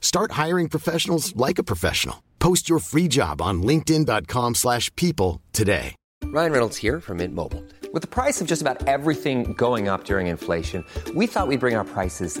Start hiring professionals like a professional. Post your free job on linkedin.com/people slash people today. Ryan Reynolds here from Mint Mobile. With the price of just about everything going up during inflation, we thought we'd bring our prices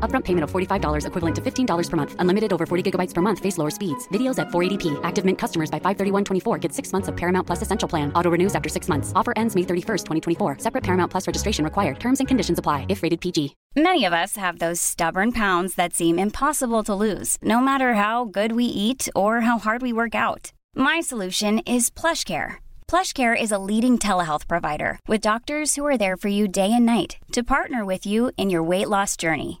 Upfront payment of $45 equivalent to $15 per month. Unlimited over 40 gigabytes per month. Face lower speeds. Videos at 480p. Active Mint customers by 531.24 get six months of Paramount Plus Essential Plan. Auto renews after six months. Offer ends May 31st, 2024. Separate Paramount Plus registration required. Terms and conditions apply if rated PG. Many of us have those stubborn pounds that seem impossible to lose, no matter how good we eat or how hard we work out. My solution is PlushCare. PlushCare is a leading telehealth provider with doctors who are there for you day and night to partner with you in your weight loss journey.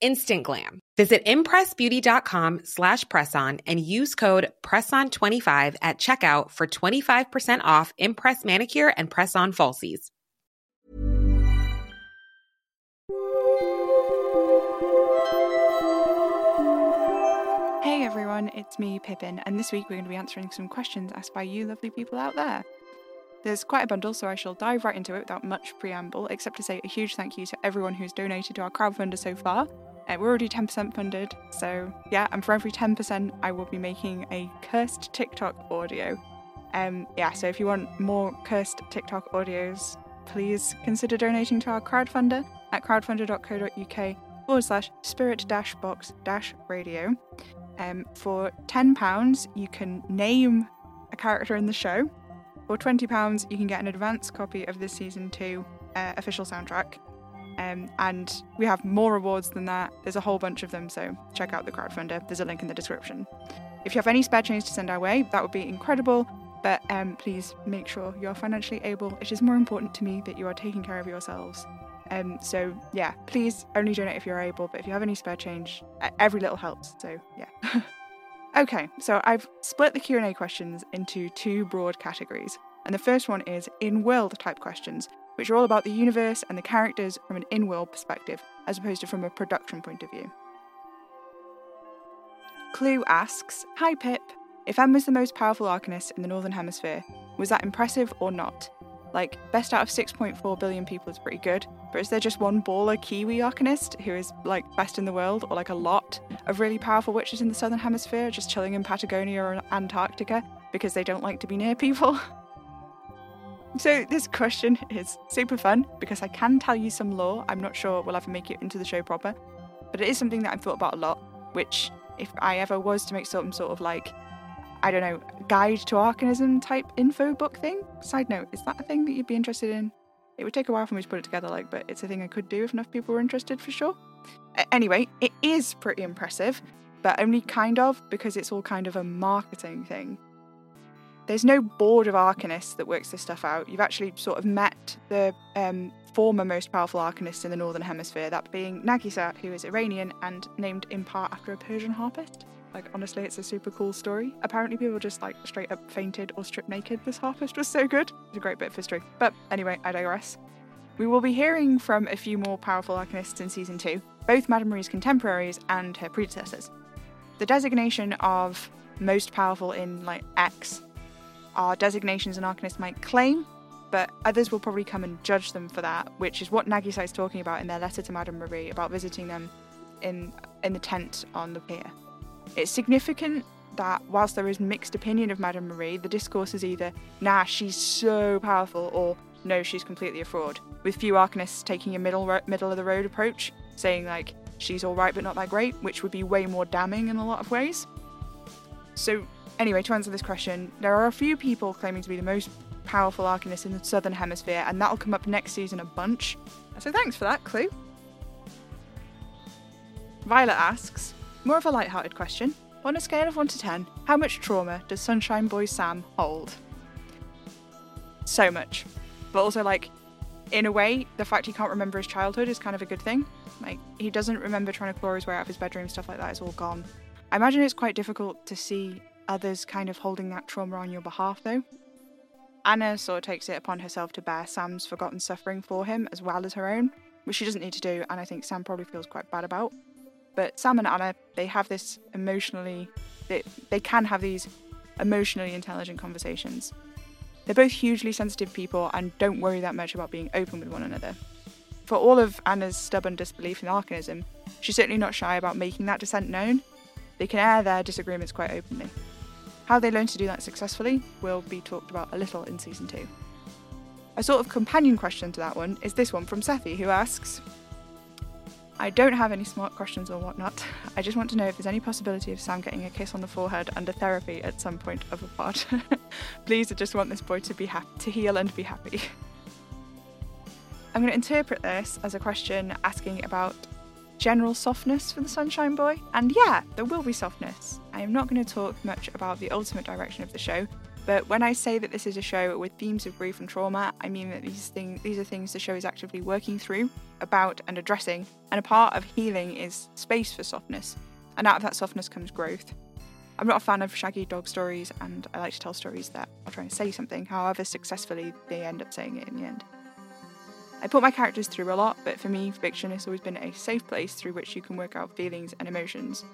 Instant glam. Visit impressbeauty.com slash presson and use code PRESSON25 at checkout for 25% off Impress Manicure and Press-On Falsies. Hey everyone, it's me, Pippin, and this week we're going to be answering some questions asked by you lovely people out there. There's quite a bundle, so I shall dive right into it without much preamble, except to say a huge thank you to everyone who's donated to our crowdfunder so far. Uh, we're already 10% funded, so yeah, and for every 10%, I will be making a cursed TikTok audio. Um, yeah, so if you want more cursed TikTok audios, please consider donating to our crowdfunder at crowdfunder.co.uk forward slash spirit dash box dash radio. Um, for £10, you can name a character in the show. For £20, you can get an advance copy of this season 2 uh, official soundtrack. Um, and we have more rewards than that. There's a whole bunch of them, so check out the crowdfunder. There's a link in the description. If you have any spare change to send our way, that would be incredible. But um, please make sure you're financially able. It is more important to me that you are taking care of yourselves. Um, so yeah, please only donate if you're able. But if you have any spare change, every little helps. So yeah. okay, so I've split the Q and A questions into two broad categories, and the first one is in-world type questions, which are all about the universe and the characters from an in-world perspective, as opposed to from a production point of view. Clue asks, Hi Pip, if Emma's the most powerful Arcanist in the Northern Hemisphere, was that impressive or not? Like, best out of 6.4 billion people is pretty good, but is there just one baller Kiwi Arcanist who is, like, best in the world, or like a lot of really powerful witches in the Southern Hemisphere just chilling in Patagonia or Antarctica because they don't like to be near people? So, this question is super fun because I can tell you some lore. I'm not sure we'll ever make it into the show proper, but it is something that I've thought about a lot, which if I ever was to make some sort of like, I don't know, guide to Arcanism type info book thing. Side note, is that a thing that you'd be interested in? It would take a while for me to put it together, like, but it's a thing I could do if enough people were interested for sure. A- anyway, it is pretty impressive, but only kind of because it's all kind of a marketing thing. There's no board of arcanists that works this stuff out. You've actually sort of met the um, former most powerful arcanist in the Northern Hemisphere, that being Nagisa, who is Iranian and named in part after a Persian harpist. Like, honestly, it's a super cool story. Apparently, people just like straight up fainted or stripped naked. This harpist was so good. It's a great bit of history. But anyway, I digress. We will be hearing from a few more powerful arcanists in season two, both Madame Marie's contemporaries and her predecessors. The designation of most powerful in like X are designations an arcanist might claim, but others will probably come and judge them for that, which is what Nagisa is talking about in their letter to Madame Marie about visiting them in in the tent on the pier. It's significant that whilst there is mixed opinion of Madame Marie, the discourse is either nah, she's so powerful, or no, she's completely a fraud. With few arcanists taking a middle ro- middle of the road approach, saying like she's all right but not that great, which would be way more damning in a lot of ways. So Anyway, to answer this question, there are a few people claiming to be the most powerful arcanists in the southern hemisphere, and that'll come up next season a bunch. So thanks for that clue. Violet asks, more of a light-hearted question. On a scale of 1 to 10, how much trauma does Sunshine Boy Sam hold? So much. But also, like, in a way, the fact he can't remember his childhood is kind of a good thing. Like, he doesn't remember trying to claw his way out of his bedroom, stuff like that is all gone. I imagine it's quite difficult to see others kind of holding that trauma on your behalf, though. Anna sort of takes it upon herself to bear Sam's forgotten suffering for him as well as her own, which she doesn't need to do, and I think Sam probably feels quite bad about. But Sam and Anna, they have this emotionally, they, they can have these emotionally intelligent conversations. They're both hugely sensitive people and don't worry that much about being open with one another. For all of Anna's stubborn disbelief in arcanism, she's certainly not shy about making that dissent known. They can air their disagreements quite openly. How they learn to do that successfully will be talked about a little in season 2. A sort of companion question to that one is this one from Sethi, who asks I don't have any smart questions or whatnot. I just want to know if there's any possibility of Sam getting a kiss on the forehead under therapy at some point of a pod. Please, I just want this boy to be happy, to heal and be happy. I'm going to interpret this as a question asking about general softness for the Sunshine Boy. And yeah, there will be softness. I am not going to talk much about the ultimate direction of the show, but when I say that this is a show with themes of grief and trauma, I mean that these things these are things the show is actively working through, about and addressing, and a part of healing is space for softness. And out of that softness comes growth. I'm not a fan of shaggy dog stories, and I like to tell stories that are trying to say something, however successfully they end up saying it in the end. I put my characters through a lot, but for me, fiction has always been a safe place through which you can work out feelings and emotions.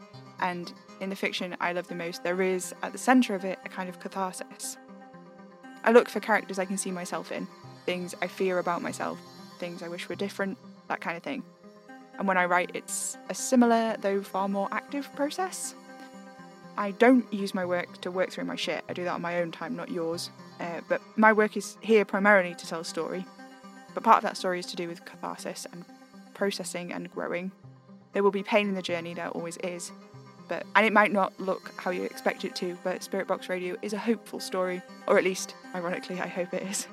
And in the fiction I love the most, there is, at the centre of it, a kind of catharsis. I look for characters I can see myself in, things I fear about myself, things I wish were different, that kind of thing. And when I write, it's a similar, though far more active process. I don't use my work to work through my shit, I do that on my own time, not yours. Uh, but my work is here primarily to tell a story, but part of that story is to do with catharsis and processing and growing. There will be pain in the journey, there always is. But and it might not look how you expect it to, but Spirit Box Radio is a hopeful story, or at least, ironically, I hope it is.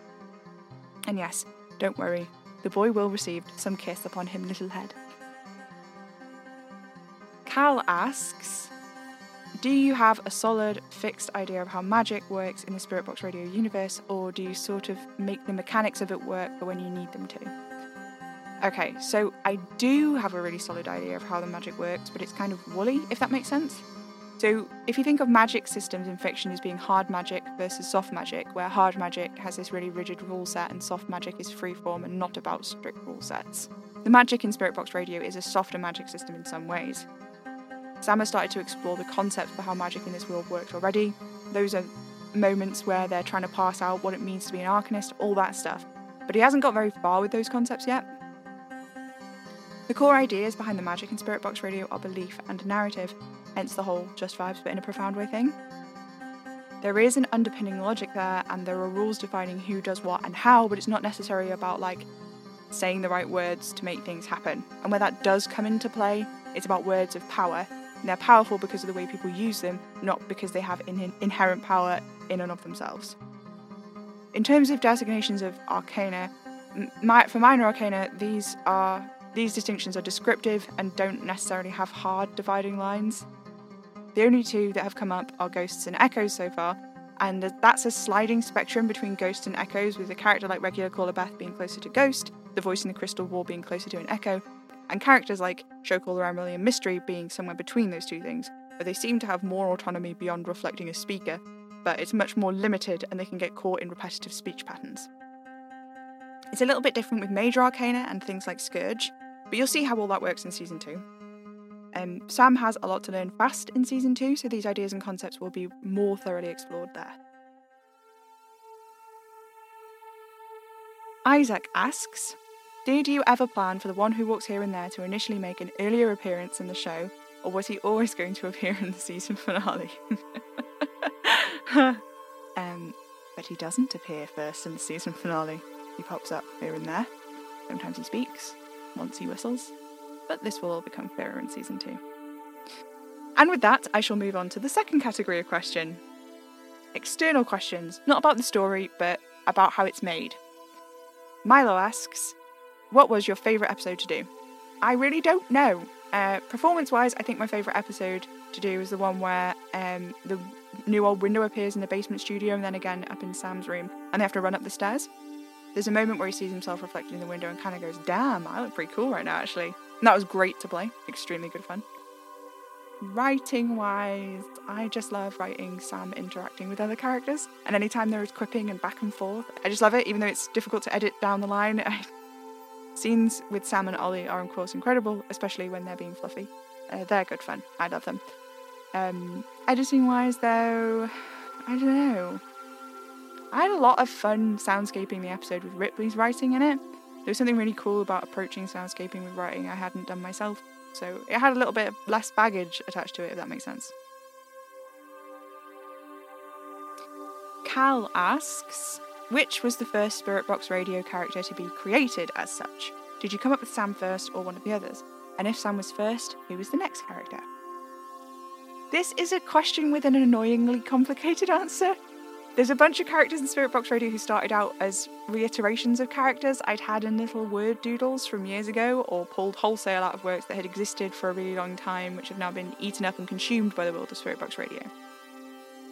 And yes, don't worry, the boy will receive some kiss upon him little head. Cal asks, do you have a solid, fixed idea of how magic works in the Spirit Box Radio universe, or do you sort of make the mechanics of it work when you need them to? Okay, so I do have a really solid idea of how the magic works, but it's kind of woolly, if that makes sense. So, if you think of magic systems in fiction as being hard magic versus soft magic, where hard magic has this really rigid rule set and soft magic is freeform and not about strict rule sets, the magic in Spirit Box Radio is a softer magic system in some ways. Sam has started to explore the concepts for how magic in this world works already. Those are moments where they're trying to pass out what it means to be an arcanist, all that stuff. But he hasn't got very far with those concepts yet. The core ideas behind the magic in Spirit Box Radio are belief and narrative, hence the whole just vibes but in a profound way thing. There is an underpinning logic there, and there are rules defining who does what and how, but it's not necessarily about like saying the right words to make things happen. And where that does come into play, it's about words of power they're powerful because of the way people use them, not because they have in- inherent power in and of themselves. In terms of designations of arcana, my, for minor arcana, these are these distinctions are descriptive and don't necessarily have hard dividing lines. The only two that have come up are ghosts and echoes so far, and that's a sliding spectrum between ghosts and echoes, with a character like regular caller Beth being closer to ghost, the voice in the crystal ball being closer to an echo, and characters like Showcaller Emily and Mystery being somewhere between those two things, but they seem to have more autonomy beyond reflecting a speaker, but it's much more limited and they can get caught in repetitive speech patterns. It's a little bit different with Major Arcana and things like Scourge, but you'll see how all that works in Season 2. Um, Sam has a lot to learn fast in Season 2, so these ideas and concepts will be more thoroughly explored there. Isaac asks Did you ever plan for the one who walks here and there to initially make an earlier appearance in the show, or was he always going to appear in the season finale? um, but he doesn't appear first in the season finale. He pops up here and there. Sometimes he speaks, once he whistles. But this will all become clearer in season two. And with that, I shall move on to the second category of question external questions, not about the story, but about how it's made. Milo asks, What was your favourite episode to do? I really don't know. Uh, performance wise, I think my favourite episode to do is the one where um, the new old window appears in the basement studio and then again up in Sam's room, and they have to run up the stairs. There's a moment where he sees himself reflected in the window and kind of goes, Damn, I look pretty cool right now, actually. And that was great to play, extremely good fun. Writing wise, I just love writing Sam interacting with other characters, and anytime there is quipping and back and forth, I just love it, even though it's difficult to edit down the line. Scenes with Sam and Ollie are, of course, incredible, especially when they're being fluffy. Uh, they're good fun. I love them. Um, editing wise, though, I don't know. I had a lot of fun soundscaping the episode with Ripley's writing in it. There was something really cool about approaching soundscaping with writing I hadn't done myself, so it had a little bit less baggage attached to it, if that makes sense. Cal asks, which was the first Spirit Box radio character to be created as such? Did you come up with Sam first or one of the others? And if Sam was first, who was the next character? This is a question with an annoyingly complicated answer. There's a bunch of characters in Spirit Box Radio who started out as reiterations of characters I'd had in little word doodles from years ago, or pulled wholesale out of works that had existed for a really long time, which have now been eaten up and consumed by the world of Spirit Box Radio.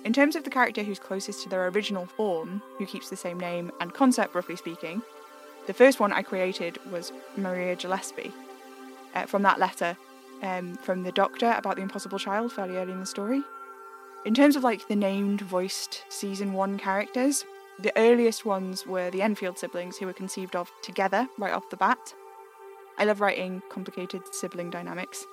In terms of the character who's closest to their original form, who keeps the same name and concept, roughly speaking, the first one I created was Maria Gillespie. Uh, from that letter um, from the doctor about the impossible child fairly early in the story. In terms of like the named voiced season one characters, the earliest ones were the Enfield siblings who were conceived of together right off the bat. I love writing complicated sibling dynamics.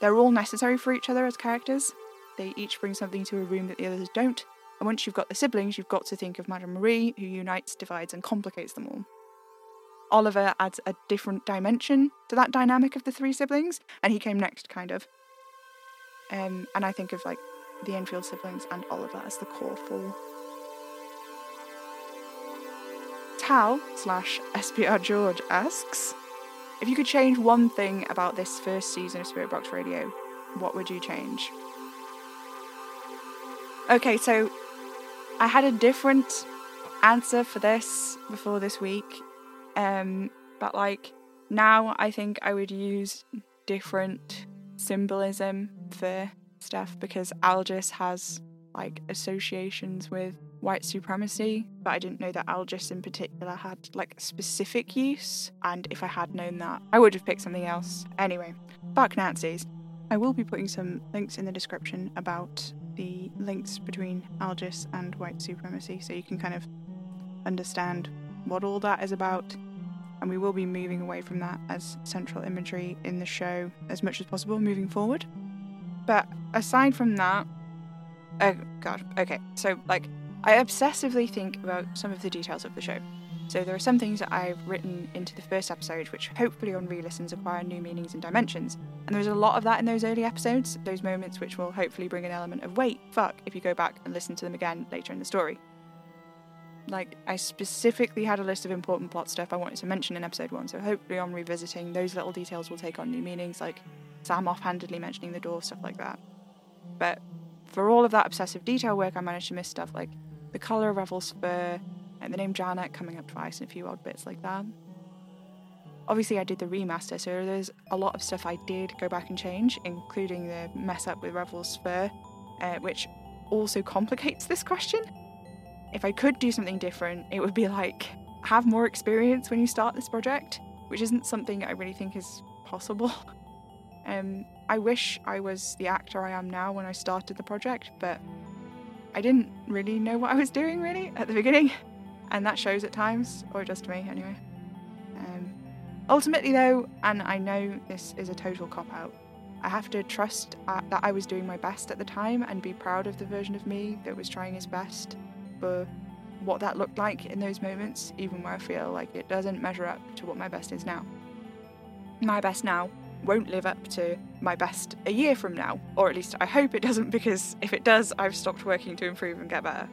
They're all necessary for each other as characters. They each bring something to a room that the others don't, and once you've got the siblings, you've got to think of Madame Marie, who unites, divides, and complicates them all. Oliver adds a different dimension to that dynamic of the three siblings, and he came next, kind of. Um, and I think of like the Enfield siblings and Oliver as the core four. Tal slash SPR George asks If you could change one thing about this first season of Spirit Box Radio, what would you change? Okay, so I had a different answer for this before this week. Um, but like now I think I would use different symbolism for stuff because Algiz has like associations with white supremacy, but I didn't know that Algiz in particular had like specific use. And if I had known that, I would have picked something else. Anyway, fuck Nazis. I will be putting some links in the description about the links between Algiz and white supremacy so you can kind of understand what all that is about. And we will be moving away from that as central imagery in the show as much as possible moving forward. But aside from that, oh god, okay, so like I obsessively think about some of the details of the show. So there are some things that I've written into the first episode which hopefully on re listens acquire new meanings and dimensions. And there's a lot of that in those early episodes, those moments which will hopefully bring an element of wait, fuck, if you go back and listen to them again later in the story. Like, I specifically had a list of important plot stuff I wanted to mention in episode one, so hopefully on revisiting, those little details will take on new meanings, like Sam offhandedly mentioning the door, stuff like that. But for all of that obsessive detail work, I managed to miss stuff like the colour of Revel's fur, and the name Janet coming up twice, and a few odd bits like that. Obviously, I did the remaster, so there's a lot of stuff I did go back and change, including the mess up with Revel's fur, uh, which also complicates this question. If I could do something different, it would be like have more experience when you start this project, which isn't something I really think is possible. Um, I wish I was the actor I am now when I started the project, but I didn't really know what I was doing really at the beginning, and that shows at times, or just me anyway. Um, ultimately, though, and I know this is a total cop out, I have to trust uh, that I was doing my best at the time and be proud of the version of me that was trying his best for what that looked like in those moments, even where I feel like it doesn't measure up to what my best is now. My best now won't live up to my best a year from now, or at least I hope it doesn't, because if it does, I've stopped working to improve and get better.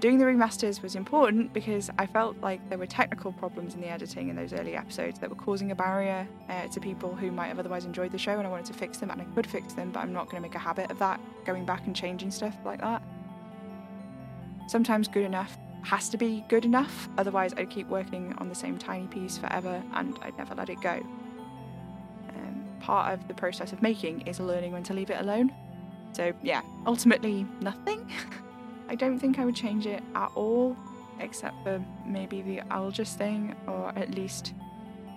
Doing the remasters was important because I felt like there were technical problems in the editing in those early episodes that were causing a barrier uh, to people who might have otherwise enjoyed the show, and I wanted to fix them, and I could fix them, but I'm not going to make a habit of that, going back and changing stuff like that. Sometimes good enough has to be good enough, otherwise, I'd keep working on the same tiny piece forever and I'd never let it go. Um, part of the process of making is learning when to leave it alone. So, yeah, ultimately, nothing. I don't think I would change it at all, except for maybe the Algiz thing, or at least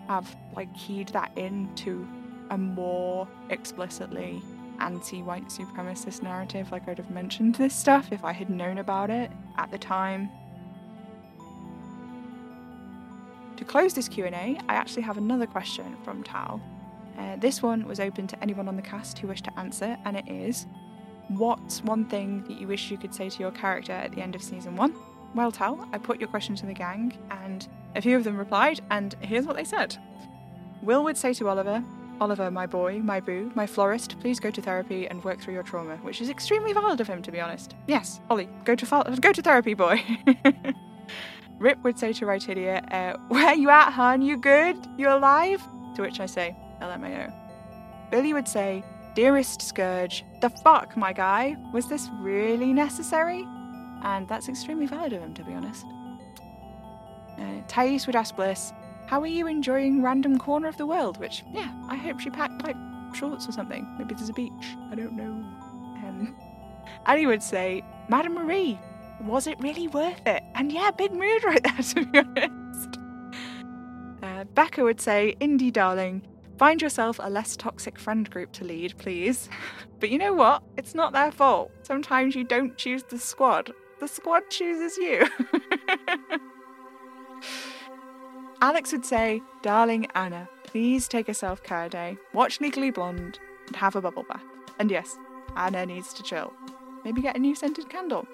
have like keyed that into a more explicitly anti-white supremacist narrative. Like I'd have mentioned this stuff if I had known about it at the time. To close this Q&A, I actually have another question from Tal. Uh, this one was open to anyone on the cast who wished to answer, and it is What's one thing that you wish you could say to your character at the end of season one? Well, Tal, I put your question to the gang, and a few of them replied, and here's what they said. Will would say to Oliver, Oliver, my boy, my boo, my florist, please go to therapy and work through your trauma, which is extremely valid of him, to be honest. Yes, Ollie, go to fo- go to therapy, boy. Rip would say to Rytidia, uh, Where you at, hon? You good? You alive? To which I say, LMAO. Billy would say, Dearest Scourge, the fuck, my guy? Was this really necessary? And that's extremely valid of him, to be honest. Uh, Thais would ask Bliss, How are you enjoying random corner of the world? Which, yeah, I hope she packed like shorts or something. Maybe there's a beach. I don't know. Um, Annie would say, Madame Marie, was it really worth it? And yeah, big mood right there, to be honest. Uh, Becca would say, Indy, darling, Find yourself a less toxic friend group to lead, please. But you know what? It's not their fault. Sometimes you don't choose the squad, the squad chooses you. Alex would say, Darling Anna, please take a self care day, watch Legally Blonde, and have a bubble bath. And yes, Anna needs to chill. Maybe get a new scented candle.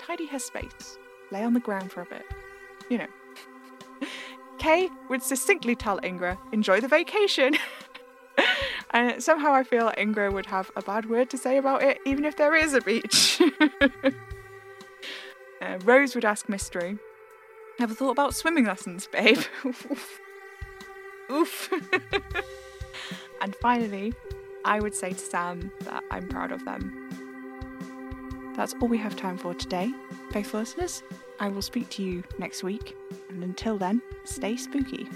Tidy her space. Lay on the ground for a bit. You know. Kay would succinctly tell Ingra, enjoy the vacation. and somehow I feel Ingra would have a bad word to say about it, even if there is a beach. uh, Rose would ask Mystery, Never thought about swimming lessons, babe. Oof. and finally, I would say to Sam that I'm proud of them. That's all we have time for today. Faithful listeners, I will speak to you next week. And until then, stay spooky.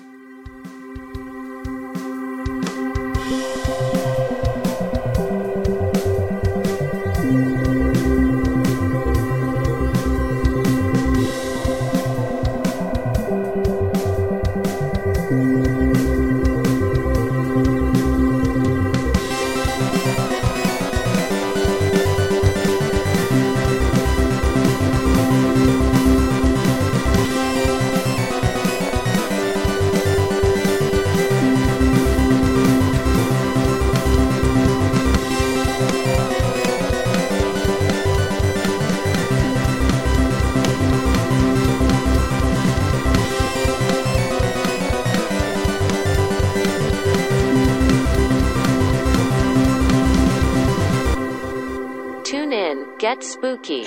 Tune in, get spooky.